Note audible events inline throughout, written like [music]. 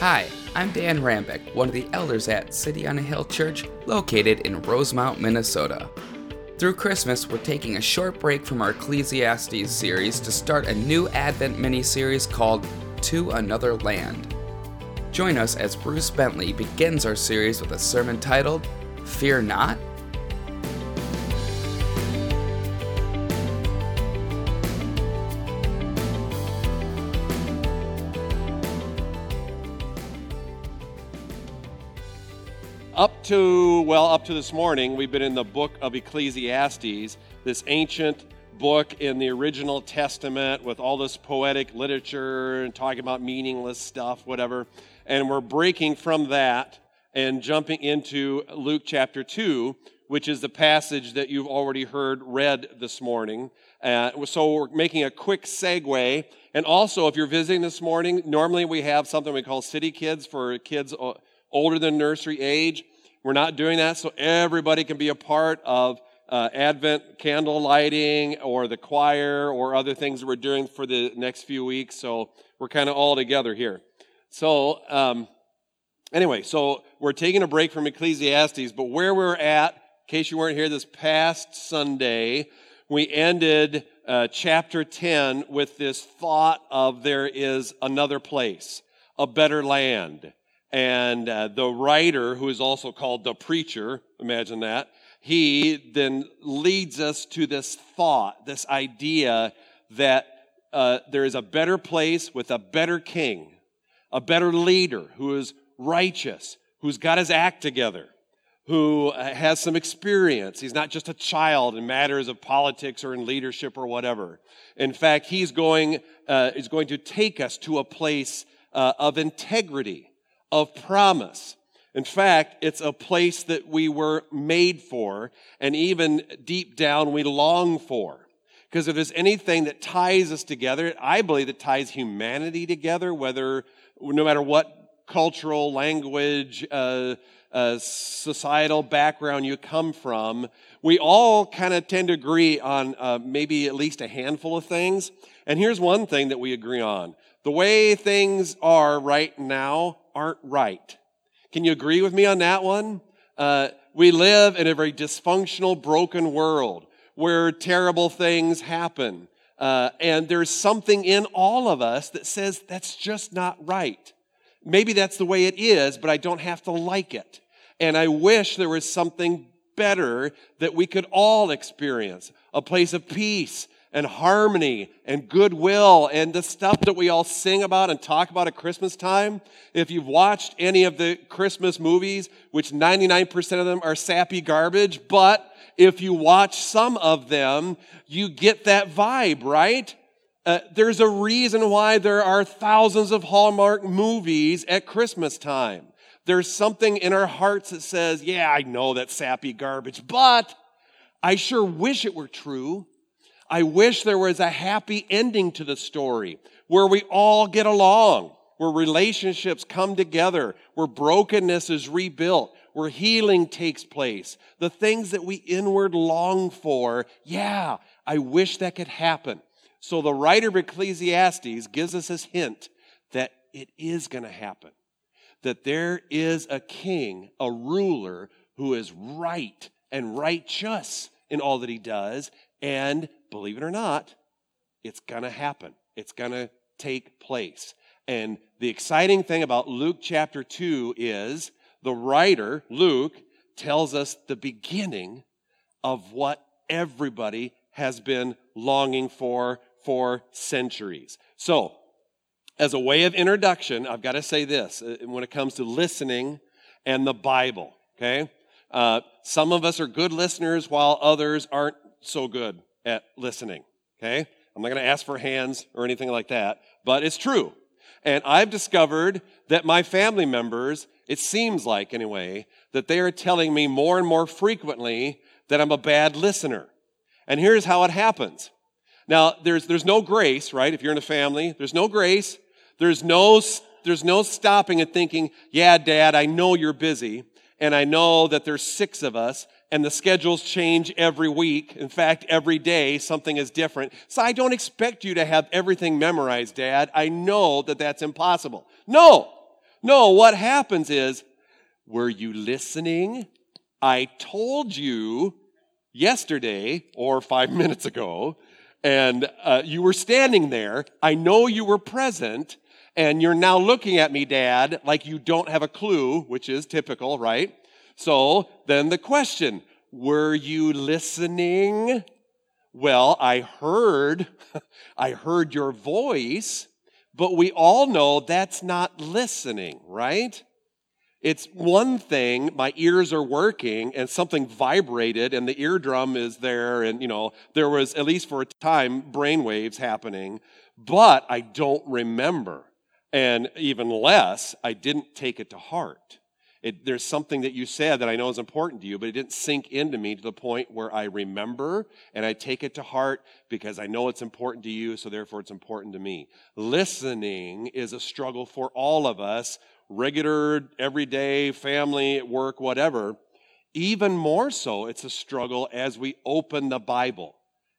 Hi, I'm Dan Rambick, one of the elders at City on a Hill Church located in Rosemount, Minnesota. Through Christmas, we're taking a short break from our Ecclesiastes series to start a new Advent mini series called To Another Land. Join us as Bruce Bentley begins our series with a sermon titled Fear Not to, well, up to this morning, we've been in the book of Ecclesiastes, this ancient book in the original Testament with all this poetic literature and talking about meaningless stuff, whatever. And we're breaking from that and jumping into Luke chapter 2, which is the passage that you've already heard read this morning. Uh, so we're making a quick segue. And also, if you're visiting this morning, normally we have something we call City Kids for kids older than nursery age. We're not doing that so everybody can be a part of uh, Advent candle lighting or the choir or other things we're doing for the next few weeks. So we're kind of all together here. So, um, anyway, so we're taking a break from Ecclesiastes, but where we're at, in case you weren't here this past Sunday, we ended uh, chapter 10 with this thought of there is another place, a better land. And uh, the writer, who is also called the preacher, imagine that, he then leads us to this thought, this idea that uh, there is a better place with a better king, a better leader who is righteous, who's got his act together, who uh, has some experience. He's not just a child in matters of politics or in leadership or whatever. In fact, he's going, uh, is going to take us to a place uh, of integrity of promise. In fact, it's a place that we were made for, and even deep down we long for. Because if there's anything that ties us together, I believe that ties humanity together, whether, no matter what cultural, language, uh, uh, societal background you come from, we all kind of tend to agree on uh, maybe at least a handful of things. And here's one thing that we agree on the way things are right now aren't right. Can you agree with me on that one? Uh, we live in a very dysfunctional, broken world where terrible things happen. Uh, and there's something in all of us that says that's just not right. Maybe that's the way it is, but I don't have to like it. And I wish there was something better that we could all experience a place of peace and harmony and goodwill and the stuff that we all sing about and talk about at Christmas time. If you've watched any of the Christmas movies, which 99% of them are sappy garbage, but if you watch some of them, you get that vibe, right? Uh, there's a reason why there are thousands of Hallmark movies at Christmas time. There's something in our hearts that says, yeah, I know that sappy garbage, but I sure wish it were true. I wish there was a happy ending to the story where we all get along, where relationships come together, where brokenness is rebuilt, where healing takes place. The things that we inward long for, yeah, I wish that could happen. So the writer of Ecclesiastes gives us this hint that it is going to happen. That there is a king, a ruler who is right and righteous in all that he does, and believe it or not, it's going to happen. It's going to take place. And the exciting thing about Luke chapter 2 is the writer, Luke, tells us the beginning of what everybody has been longing for for centuries. So, as a way of introduction, I've got to say this uh, when it comes to listening and the Bible, okay? Uh, some of us are good listeners while others aren't so good at listening, okay? I'm not going to ask for hands or anything like that, but it's true. And I've discovered that my family members, it seems like anyway, that they are telling me more and more frequently that I'm a bad listener. And here's how it happens. Now, there's, there's no grace, right? If you're in a family, there's no grace. There's no, there's no stopping and thinking, yeah, dad, I know you're busy. And I know that there's six of us and the schedules change every week. In fact, every day something is different. So I don't expect you to have everything memorized, Dad. I know that that's impossible. No, No, what happens is, were you listening? I told you yesterday or five [laughs] minutes ago, and uh, you were standing there. I know you were present, and you're now looking at me, Dad, like you don't have a clue, which is typical, right? So then the question were you listening? Well, I heard, [laughs] I heard your voice, but we all know that's not listening, right? It's one thing, my ears are working and something vibrated and the eardrum is there and, you know, there was, at least for a time, brain waves happening, but I don't remember. And even less, I didn't take it to heart. It, there's something that you said that I know is important to you, but it didn't sink into me to the point where I remember and I take it to heart because I know it's important to you, so therefore it's important to me. Listening is a struggle for all of us, regular, everyday, family, work, whatever. Even more so, it's a struggle as we open the Bible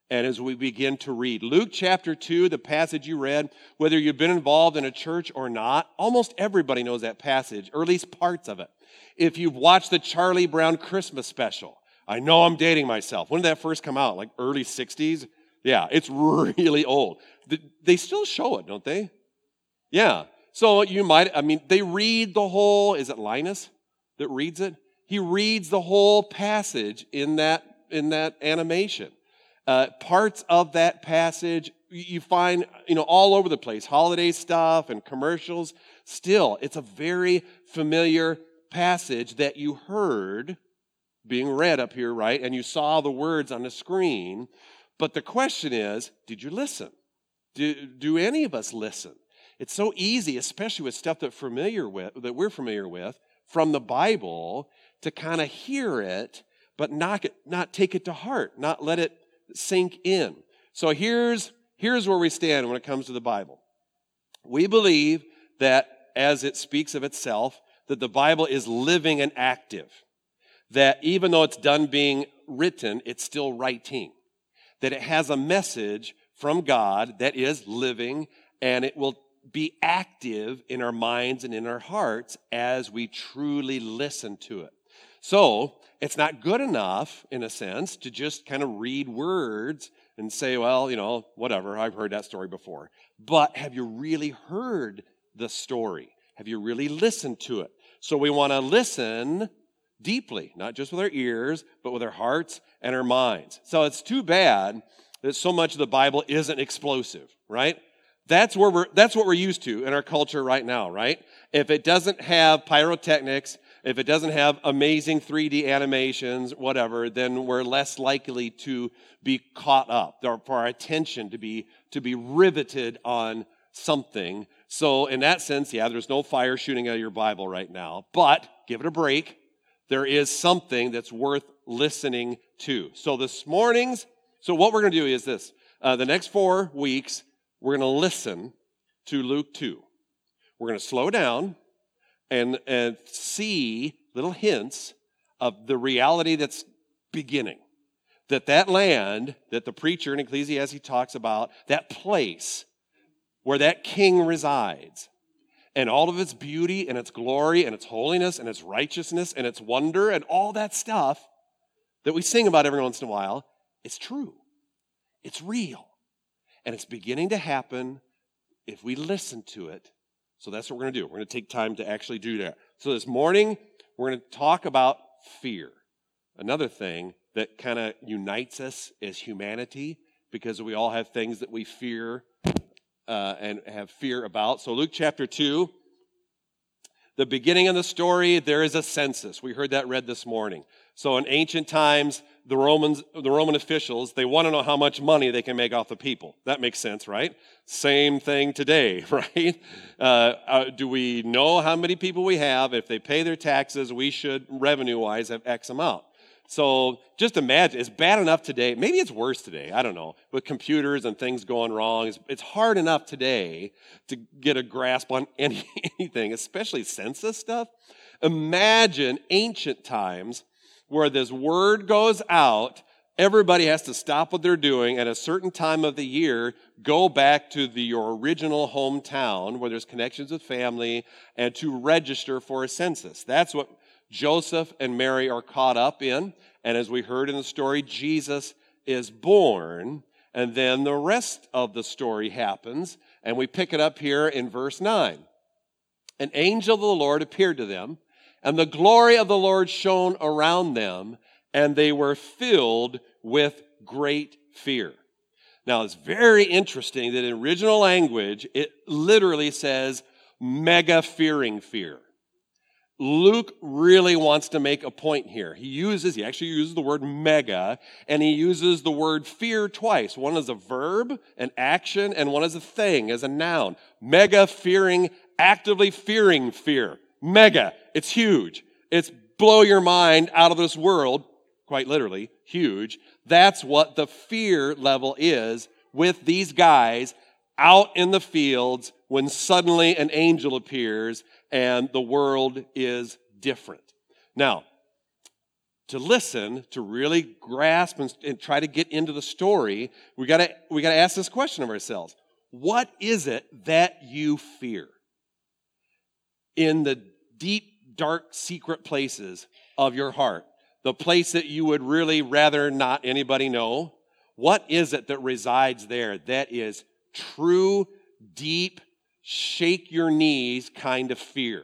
and as we begin to read. Luke chapter 2, the passage you read, whether you've been involved in a church or not, almost everybody knows that passage, or at least parts of it. If you've watched the Charlie Brown Christmas special, I know I'm dating myself. When did that first come out? Like early 60s? Yeah, it's [laughs] really old. They still show it, don't they? Yeah. So you might, I mean, they read the whole, is it Linus that reads it? He reads the whole passage in that, in that animation uh, parts of that passage you find you know all over the place holiday stuff and commercials. Still it's a very familiar passage that you heard being read up here right? And you saw the words on the screen. But the question is did you listen? Do, do any of us listen? It's so easy especially with stuff that familiar with that we're familiar with from the bible to kind of hear it but not, not take it to heart not let it sink in. So here's, here's where we stand when it comes to the Bible. We believe that as it speaks of itself, that the Bible is living and active. That even though it's done being written, it's still writing. That it has a message from God that is living and it will be active in our minds and in our hearts as we truly listen to it. So, it's not good enough, in a sense, to just kind of read words and say, well, you know, whatever, I've heard that story before. But have you really heard the story? Have you really listened to it? So we want to listen deeply, not just with our ears, but with our hearts and our minds. So it's too bad that so much of the Bible isn't explosive, right? That's where we're that's what we're used to in our culture right now, right? If it doesn't have pyrotechnics if it doesn't have amazing 3D animations, whatever, then we're less likely to be caught up, for our attention to be, to be riveted on something. So, in that sense, yeah, there's no fire shooting out of your Bible right now, but give it a break. There is something that's worth listening to. So, this morning's, so what we're going to do is this uh, the next four weeks, we're going to listen to Luke 2. We're going to slow down and, and see little hints of the reality that's beginning. That that land that the preacher in Ecclesiastes talks about, that place where that king resides, and all of its beauty and its glory and its holiness and its righteousness and its wonder and all that stuff that we sing about every once in a while, it's true. It's real. And it's beginning to happen if we listen to it so that's what we're going to do. We're going to take time to actually do that. So this morning, we're going to talk about fear. Another thing that kind of unites us as humanity because we all have things that we fear uh, and have fear about. So, Luke chapter 2, the beginning of the story, there is a census. We heard that read this morning. So, in ancient times, the Romans, the Roman officials, they want to know how much money they can make off the people. That makes sense, right? Same thing today, [laughs] right? Uh, uh, do we know how many people we have? If they pay their taxes, we should, revenue-wise, have X amount. So just imagine, it's bad enough today. Maybe it's worse today. I don't know. With computers and things going wrong, it's, it's hard enough today to get a grasp on [laughs] any, anything, especially census stuff. Imagine ancient times where this word goes out everybody has to stop what they're doing at a certain time of the year, go back to the, your original hometown where there's connections with family, and to register for a census. That's what Joseph and Mary are caught up in. And as we heard in the story, Jesus is born, and then the rest of the story happens. And we pick it up here in verse 9. An angel of the Lord appeared to them, and the glory of the Lord shone around them, and they were filled with great fear. Now, it's very interesting that in original language, it literally says mega fearing fear. Luke really wants to make a point here. He uses, he actually uses the word mega, and he uses the word fear twice. One is a verb, an action, and one is a thing, as a noun. Mega fearing, actively fearing fear. Mega. It's huge. It's blow your mind out of this world, quite literally, huge. That's what the fear level is with these guys out in the fields when suddenly an angel appears and the world is different. Now, to listen, to really grasp and, and try to get into the story, we gotta, we gotta ask this question of ourselves. What is it that you fear? In the deep, dark, secret places of your heart, the place that you would really rather not anybody know, what is it that resides there that is true, deep, shake your knees kind of fear.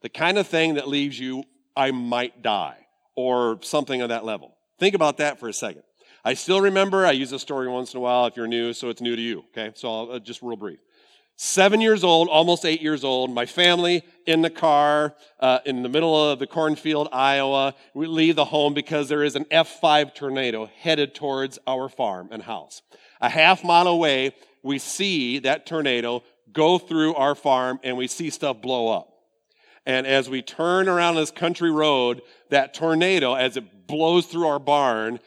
The kind of thing that leaves you, I might die, or something of that level. Think about that for a second. I still remember, I use this story once in a while if you're new, so it's new to you, okay? So I'll uh, just real brief. Seven years old, almost eight years old, my family in the car uh, in the middle of the cornfield, Iowa. We leave the home because there is an F5 tornado headed towards our farm and house. A half mile away, we see that tornado go through our farm and we see stuff blow up. And as we turn around this country road, that tornado, as it blows through our barn,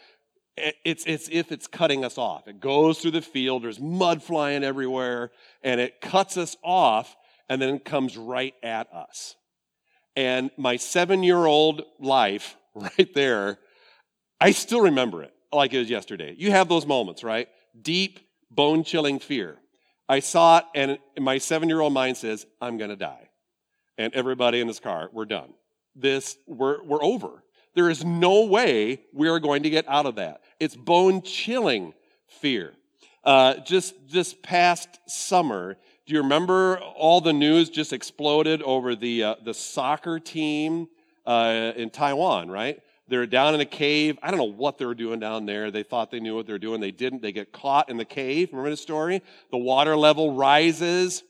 it's, it's if it's cutting us off. It goes through the field, there's mud flying everywhere, and it cuts us off and then comes right at us. And my seven year old life, [laughs] right there, I still remember it like it was yesterday. You have those moments, right? Deep, bone chilling fear. I saw it, and my seven year old mind says, I'm going to die. And everybody in this car, we're done. This, we're, we're over. There is no way we are going to get out of that. It's bone chilling fear. Uh, just this past summer, do you remember all the news just exploded over the, uh, the soccer team uh, in Taiwan, right? They're down in a cave. I don't know what they were doing down there. They thought they knew what they were doing. They didn't. They get caught in the cave. Remember the story? The water level rises,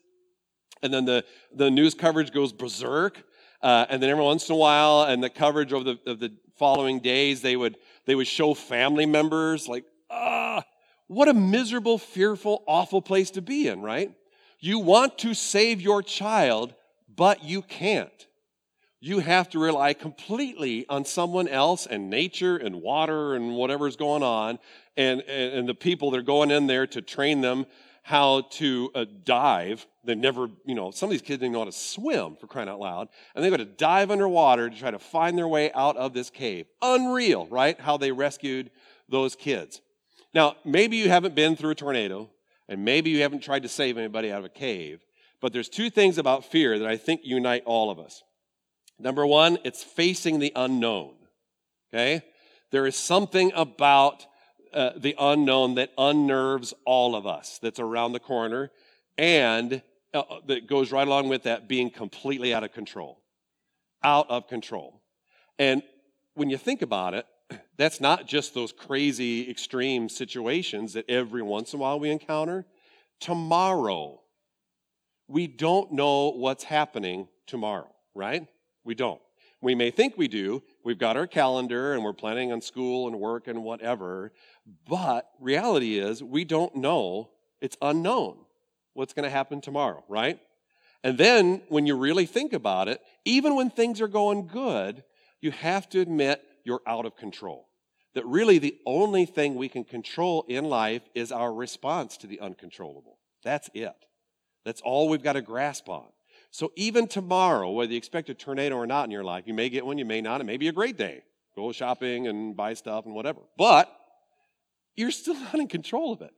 and then the, the news coverage goes berserk. Uh, and then every once in a while, and the coverage of the, of the following days, they would, they would show family members like, ah, what a miserable, fearful, awful place to be in, right? You want to save your child, but you can't you have to rely completely on someone else and nature and water and whatever's going on and, and, and the people that are going in there to train them how to uh, dive. They never, you know, some of these kids didn't know how to swim for crying out loud. And they've got to dive underwater to try to find their way out of this cave. Unreal, right? How they rescued those kids. Now, maybe you haven't been through a tornado, and maybe you haven't tried to save anybody out of a cave, but there's two things about fear that I think unite all of us. Number one, it's facing the unknown. Okay? There is something about uh, the unknown that unnerves all of us that's around the corner and uh, uh, that goes right along with that being completely out of control. Out of control. And when you think about it, that's not just those crazy extreme situations that every once in a while we encounter. Tomorrow, we don't know what's happening tomorrow, right? We don't. We may think we do. We've got our calendar and we're planning on school and work and whatever. But reality is, we don't know. It's unknown what's going to happen tomorrow, right? And then when you really think about it, even when things are going good, you have to admit you're out of control. That really the only thing we can control in life is our response to the uncontrollable. That's it. That's all we've got to grasp on. So even tomorrow, whether you expect a tornado or not in your life, you may get one, you may not. It may be a great day. Go shopping and buy stuff and whatever. But you're still [laughs] not in control of it.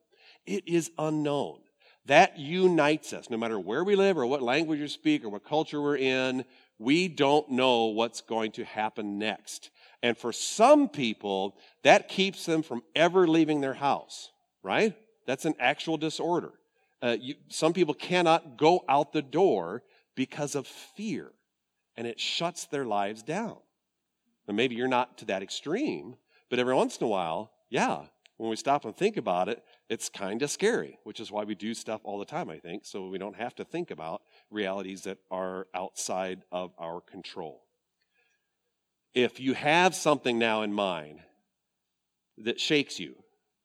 It is unknown. That unites us, no matter where we live or what language we speak or what culture we're in. We don't know what's going to happen next. And for some people, that keeps them from ever leaving their house, right? That's an actual disorder. Uh, you, some people cannot go out the door because of fear, and it shuts their lives down. And maybe you're not to that extreme, but every once in a while, yeah, when we stop and think about it, it's kind of scary, which is why we do stuff all the time, I think, so we don't have to think about realities that are outside of our control. If you have something now in mind that shakes you,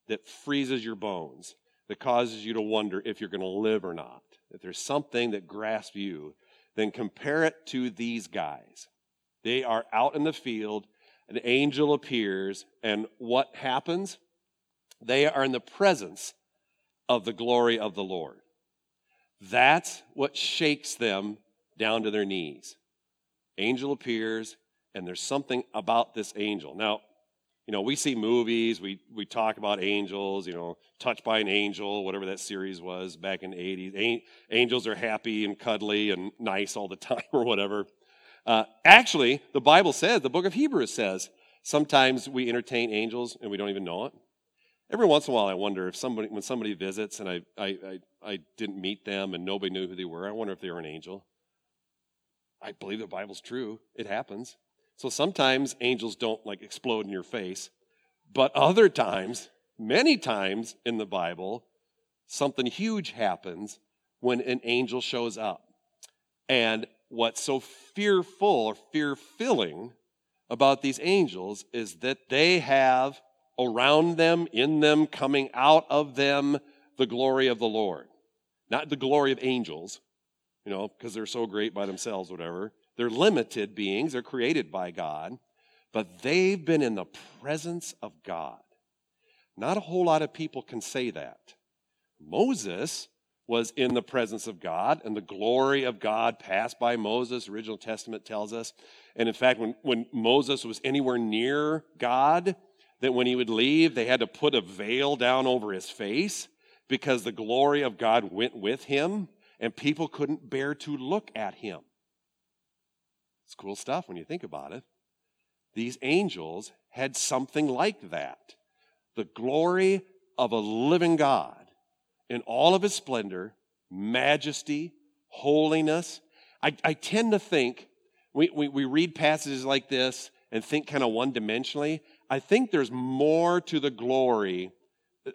that freezes your bones, that causes you to wonder if you're going to live or not, if there's something that grasps you, then compare it to these guys. They are out in the field, an angel appears, and what happens? They are in the presence of the glory of the Lord. That's what shakes them down to their knees. Angel appears, and there's something about this angel. Now, you know, we see movies, we, we talk about angels, you know, touched by an angel, whatever that series was back in the 80s. Angels are happy and cuddly and nice all the [laughs] time or whatever. Uh, actually, the Bible says, the book of Hebrews says, sometimes we entertain angels and we don't even know it. Every once in a while, I wonder if somebody, when somebody visits and I, I, I, I didn't meet them and nobody knew who they were, I wonder if they were an angel. I believe the Bible's true. It happens. So sometimes angels don't like explode in your face, but other times, many times in the Bible, something huge happens when an angel shows up. And what's so fearful or fear filling about these angels is that they have around them, in them, coming out of them, the glory of the Lord. Not the glory of angels, you know, because they're so great by themselves, whatever. They're limited beings, they're created by God, but they've been in the presence of God. Not a whole lot of people can say that. Moses was in the presence of God, and the glory of God passed by Moses, original testament tells us. And in fact, when, when Moses was anywhere near God, that when he would leave, they had to put a veil down over his face because the glory of God went with him, and people couldn't bear to look at him. It's cool stuff when you think about it. These angels had something like that the glory of a living God in all of his splendor, majesty, holiness. I, I tend to think, we, we, we read passages like this and think kind of one dimensionally. I think there's more to the glory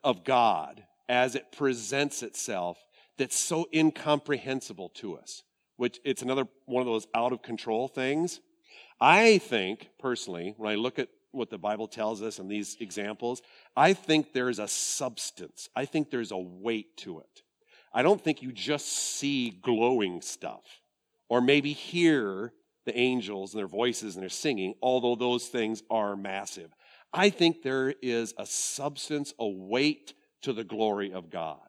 of God as it presents itself that's so incomprehensible to us which it's another one of those out of control things. I think, personally, when I look at what the Bible tells us in these examples, I think there's a substance. I think there's a weight to it. I don't think you just see glowing stuff or maybe hear the angels and their voices and their singing, although those things are massive. I think there is a substance, a weight to the glory of God.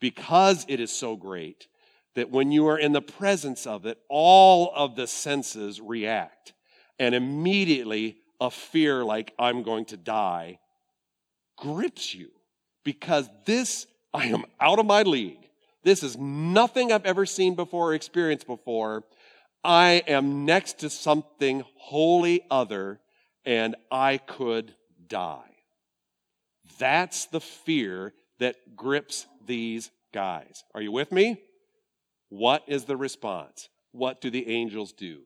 Because it is so great, that when you are in the presence of it, all of the senses react. And immediately a fear like I'm going to die grips you because this, I am out of my league. This is nothing I've ever seen before or experienced before. I am next to something wholly other and I could die. That's the fear that grips these guys. Are you with me? What is the response? What do the angels do?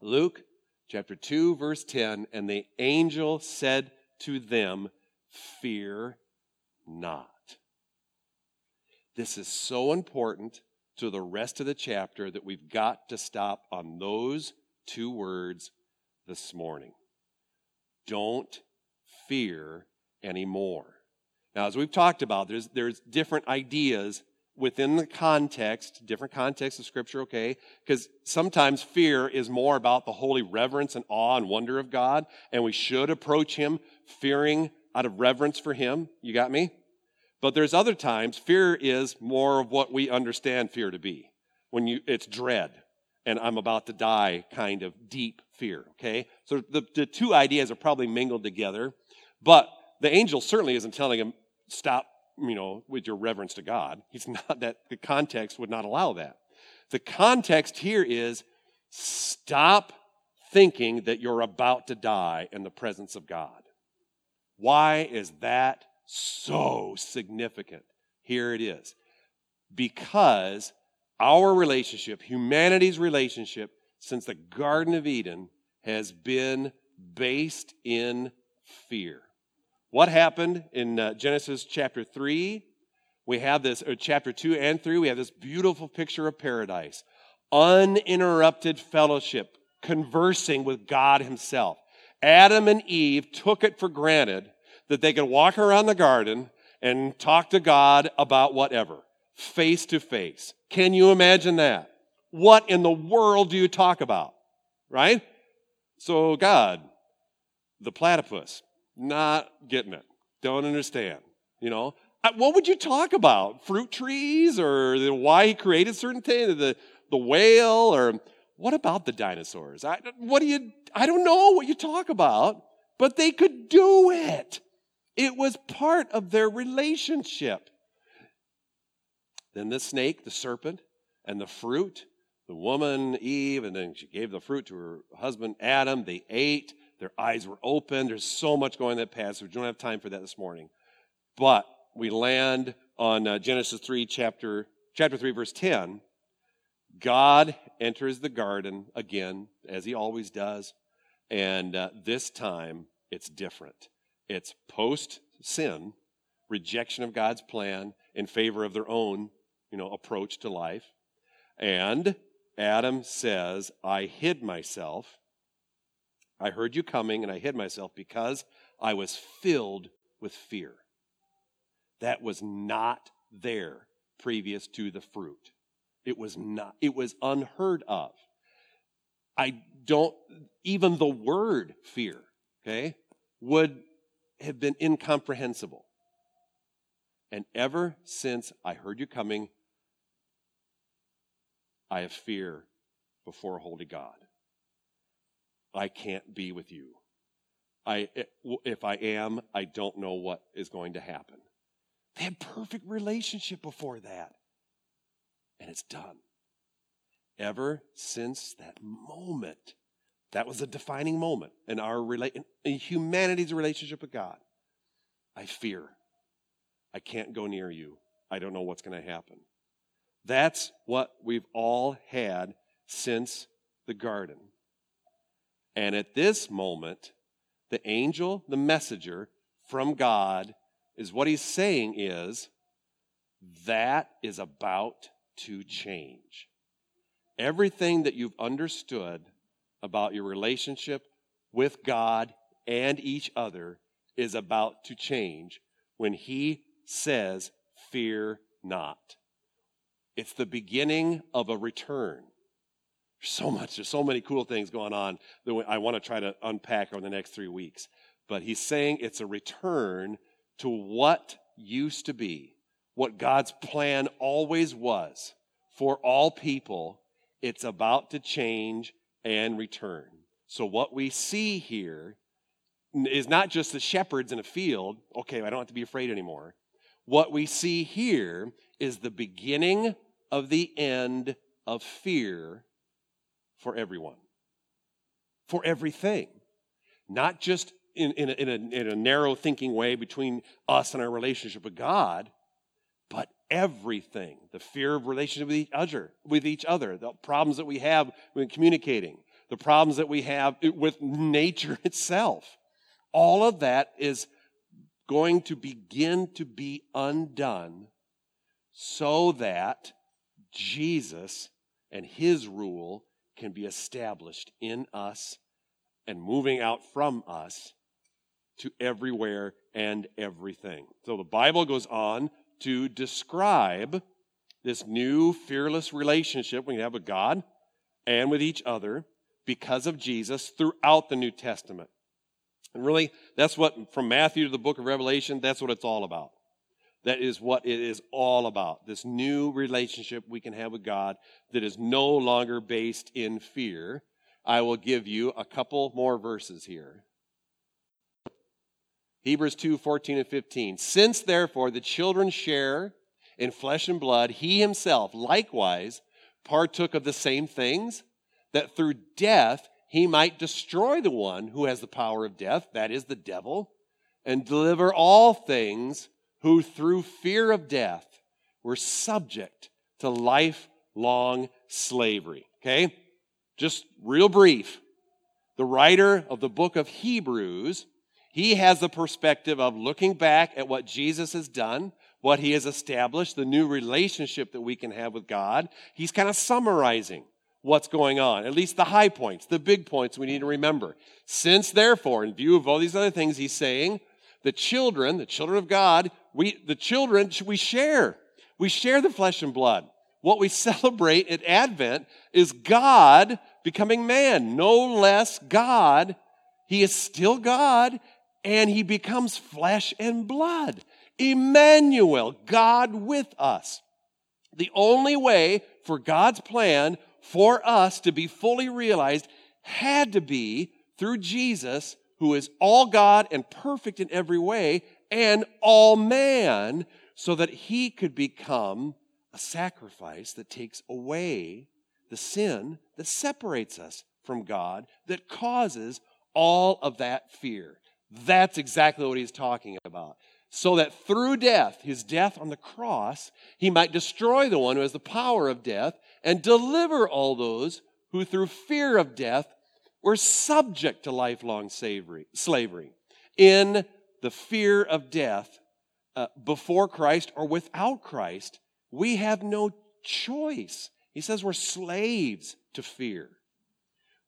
Luke chapter 2, verse 10 And the angel said to them, Fear not. This is so important to the rest of the chapter that we've got to stop on those two words this morning. Don't fear anymore. Now, as we've talked about, there's, there's different ideas within the context, different context of Scripture, okay? Because sometimes fear is more about the holy reverence and awe and wonder of God, and we should approach Him fearing out of reverence for Him. You got me? But there's other times fear is more of what we understand fear to be. When you, it's dread and I'm about to die kind of deep fear, okay? So the, the two ideas are probably mingled together, but the angel certainly isn't telling him, stop, you know, with your reverence to God. [laughs] He's not that, the context would not allow that. The context here is stop thinking that you're about to die in the presence of God. Why is that so significant? Here it is. Because our relationship, humanity's relationship, since the Garden of Eden, has been based in fear. What happened in uh, Genesis chapter 3? We have this, or chapter 2 and 3, we have this beautiful picture of paradise. Uninterrupted fellowship, conversing with God Himself. Adam and Eve took it for granted that they could walk around the garden and talk to God about whatever, face to face. Can you imagine that? What in the world do you talk about? Right? So, God, the platypus, not getting it. Don't understand. You know, uh, what would you talk about? Fruit trees or why he created certain things, the, the whale, or what about the dinosaurs? I, what do you, I don't know what you talk about, but they could do it. It was part of their relationship. Then the snake, the serpent, and the fruit, the woman, Eve, and then she gave the fruit to her husband, Adam. They ate. Their eyes were open. There's so much going in that passage. We don't have time for that this morning. But we land on uh, Genesis 3, chapter, chapter 3, verse 10. God enters the garden again, as he always does. And uh, this time, it's different. It's post sin, rejection of God's plan in favor of their own, you know, approach to life. And Adam says, I hid myself. I heard you coming and I hid myself because I was filled with fear. That was not there previous to the fruit. It was not, it was unheard of. I don't, even the word fear, okay, would have been incomprehensible. And ever since I heard you coming, I have fear before holy God. I can't be with you. I, if I am, I don't know what is going to happen. They had perfect relationship before that. And it's done. Ever since that moment, that was a defining moment in our in humanity's relationship with God. I fear. I can't go near you. I don't know what's going to happen. That's what we've all had since the garden. And at this moment, the angel, the messenger from God, is what he's saying is that is about to change. Everything that you've understood about your relationship with God and each other is about to change when he says, Fear not. It's the beginning of a return. So much, there's so many cool things going on that I want to try to unpack over the next three weeks. But he's saying it's a return to what used to be, what God's plan always was for all people. It's about to change and return. So, what we see here is not just the shepherds in a field, okay, I don't have to be afraid anymore. What we see here is the beginning of the end of fear for everyone, for everything. Not just in, in, a, in, a, in a narrow thinking way between us and our relationship with God, but everything the fear of relationship with each other, with each other, the problems that we have when communicating, the problems that we have with nature [laughs] itself. All of that is going to begin to be undone so that Jesus and his rule can be established in us and moving out from us to everywhere and everything. So the Bible goes on to describe this new fearless relationship we have with God and with each other because of Jesus throughout the New Testament. And really, that's what, from Matthew to the book of Revelation, that's what it's all about. That is what it is all about. This new relationship we can have with God that is no longer based in fear. I will give you a couple more verses here. Hebrews 2 14 and 15. Since therefore the children share in flesh and blood, he himself likewise partook of the same things, that through death he might destroy the one who has the power of death, that is the devil, and deliver all things who through fear of death were subject to lifelong slavery. Okay? Just real brief. The writer of the book of Hebrews he has the perspective of looking back at what Jesus has done, what he has established, the new relationship that we can have with God. He's kind of summarizing what's going on, at least the high points, the big points we need to remember. Since, therefore, in view of all these other things, he's saying, the children, the children of God, we, the children, we share. We share the flesh and blood. What we [laughs] celebrate at Advent is God becoming man, no less God. He is still God, and he becomes flesh and blood. Emmanuel, God with us. The only way for God's plan for us to be fully realized had to be through Jesus, who is all God and perfect in every way, and all man, so that he could become a sacrifice that takes away the sin that separates us from God, that causes all of that fear. That's exactly what he's talking about. So that through death, his death on the cross, he might destroy the one who has the power of death and deliver all those who through fear of death were subject to lifelong slavery. In the fear of death, uh, before Christ or without Christ, we have no choice. He says we're slaves to fear.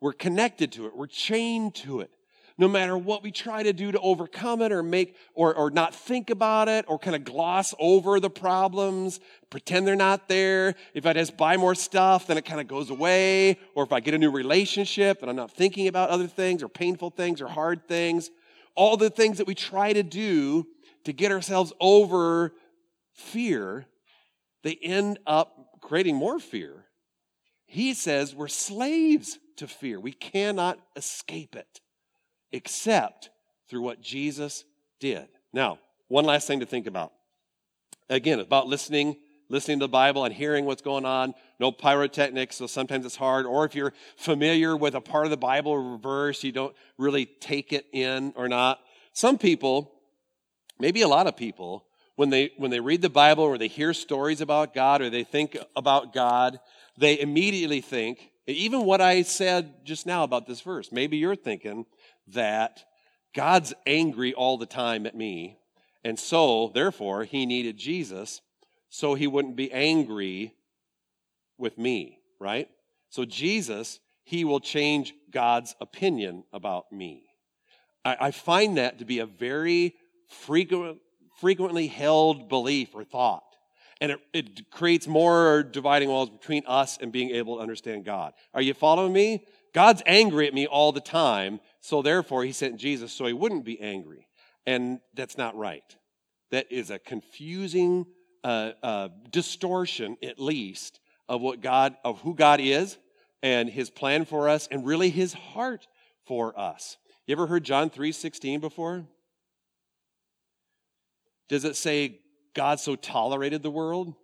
We're connected to it, we're chained to it no matter what we try to do to overcome it or make or, or not think about it or kind of gloss over the problems, pretend they're not there. If I just buy more stuff, then it kind of goes away. Or if I get a new relationship, and I'm not thinking about other things or painful things or hard things. All the things that we try to do to get ourselves over fear, they end up creating more fear. He says we're slaves to fear. We cannot escape it except through what Jesus did. Now, one last thing to think about. Again, about listening, listening to the Bible and hearing what's going on. No pyrotechnics, so sometimes it's hard. Or if you're familiar with a part of the Bible verse, you don't really take it in or not. Some people, maybe a lot of people, when they when they read the Bible or they hear stories about God or they think about God, they immediately think, even what I said just now about this verse, maybe you're thinking, that God's angry all the time at me. And so, therefore, he needed Jesus so he wouldn't be angry with me, right? So, Jesus, he will change God's opinion about me. I, I find that to be a very frequent, frequently held belief or thought. And it, it creates more dividing walls between us and being able to understand God. Are you following me? God's angry at me all the time, so therefore he sent Jesus so he wouldn't be angry. And that's not right. That is a confusing uh, uh, distortion, at least, of what God, of who God is and his plan for us and really his heart for us. You ever heard John 3:16 before? Does it say God so tolerated the world?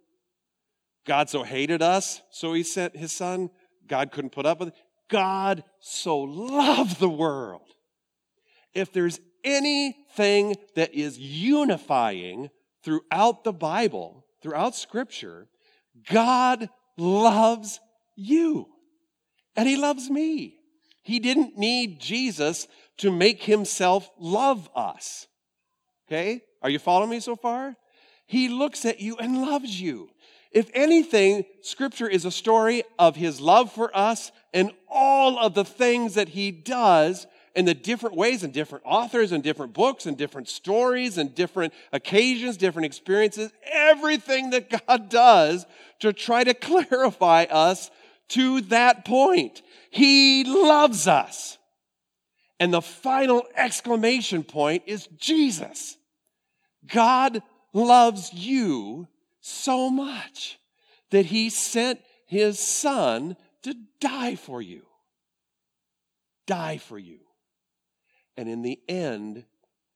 God so hated us, so he sent his son? God couldn't put up with it. God so loved the world. If there's anything that is unifying throughout the Bible, throughout Scripture, God loves you. And He loves me. He didn't need Jesus to make Himself love us. Okay? Are you following me so far? He looks at you and loves you. If anything, Scripture is a story of His love for us and all of the things that He does in the different ways and different authors and different books and different stories and different occasions, different experiences, everything that God does to try to [laughs] clarify us to that point. He loves us. And the final exclamation point is Jesus. God loves you so much that he sent his son to die for you. Die for you. And in the end,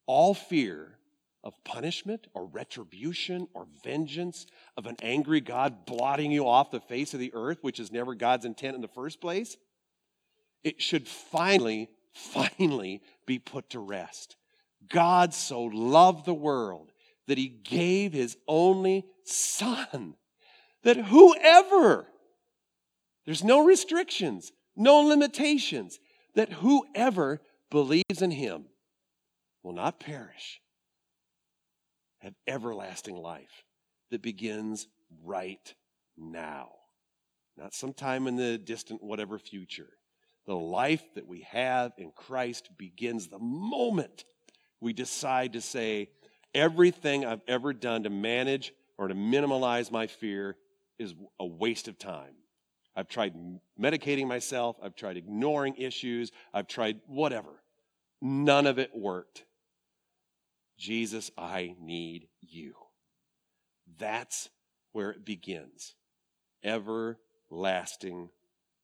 all fear of punishment or retribution or vengeance of an angry God blotting you off the face of the earth, which is never God's intent in the first place, it should finally, finally be put to rest. God so loved the world that he gave his only son, that whoever, there's no restrictions, no limitations, that whoever believes in him will not perish, have everlasting life that begins right now, not sometime in the distant whatever future. The life that we have in Christ begins the moment we decide to say, everything I've ever done to manage or to minimize my fear is a waste of time. I've tried medicating myself, I've tried ignoring issues, I've tried whatever. None of it worked. Jesus, I need you. That's where it begins. Everlasting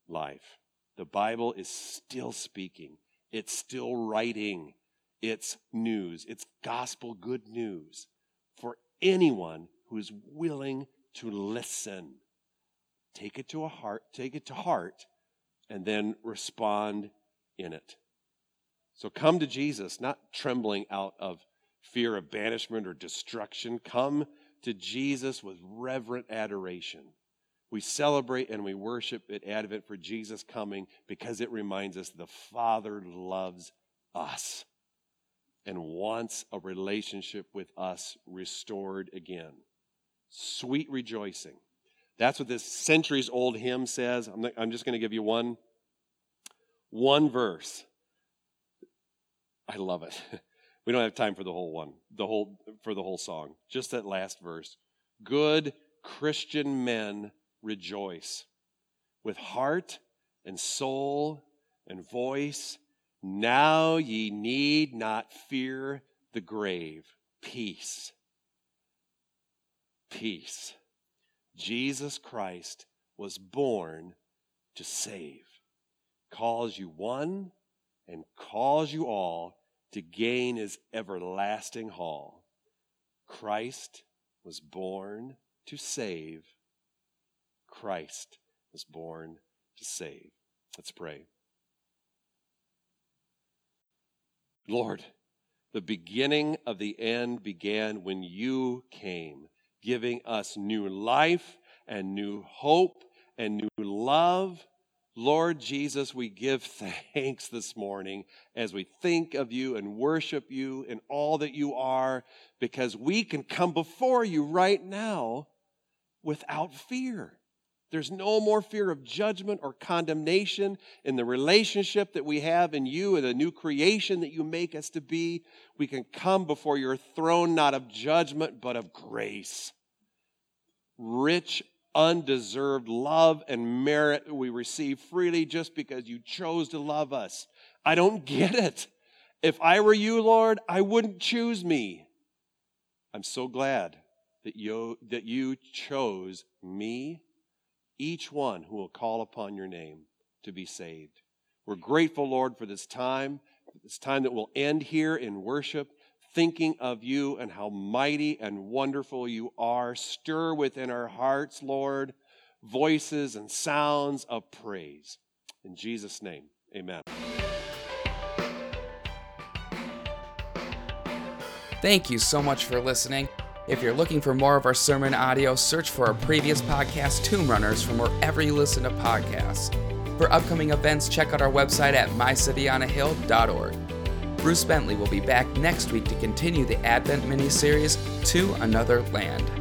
life. The Bible is still speaking, it's still writing, it's news, it's gospel good news for anyone who is willing to listen. Take it to a heart, take it to heart, and then respond in it. So come to Jesus, not trembling out of fear of banishment or destruction. Come to Jesus with reverent adoration. We celebrate and we worship at Advent for Jesus coming because it reminds us the Father loves us and wants a relationship with us restored again. Sweet rejoicing. That's what this centuries old hymn says. I'm, not, I'm just going to give you one, one verse. I love it. [laughs] We don't have time for the whole one, the whole for the whole song. Just that last verse. Good Christian men rejoice with heart and soul and voice. Now ye need not fear the grave. Peace. Peace. Jesus Christ was born to save. Calls you one and calls you all to gain his everlasting hall. Christ was born to save. Christ was born to save. Let's pray. Lord, the beginning of the end began when you came, giving us new life and new hope and new love Lord Jesus, we give [laughs] thanks this morning as we think of you and worship you and all that you are, because we can come before you right now without fear. There's no more fear of judgment or condemnation in the relationship that we have in you and the new creation that you make us to be. We can come before your throne not of judgment, but of grace. Rich undeserved love and merit we receive freely just because you chose to love us. I don't [laughs] get it. If I were you, Lord, I wouldn't choose me. I'm so glad that you, that you chose me, each one who will call upon your name to be saved. We're grateful, Lord, for this time, this time that will end here in worship thinking of you and how mighty and wonderful you are. Stir within our hearts, Lord, voices and sounds of praise. In Jesus' name, amen. Thank you so much for listening. If you're looking for more of our sermon audio, search for our previous podcast, Tomb Runners, from wherever you listen to podcasts. For upcoming events, check out our website at mycityonahill.org. Bruce Bentley will be back next week to continue the Advent mini series To Another Land.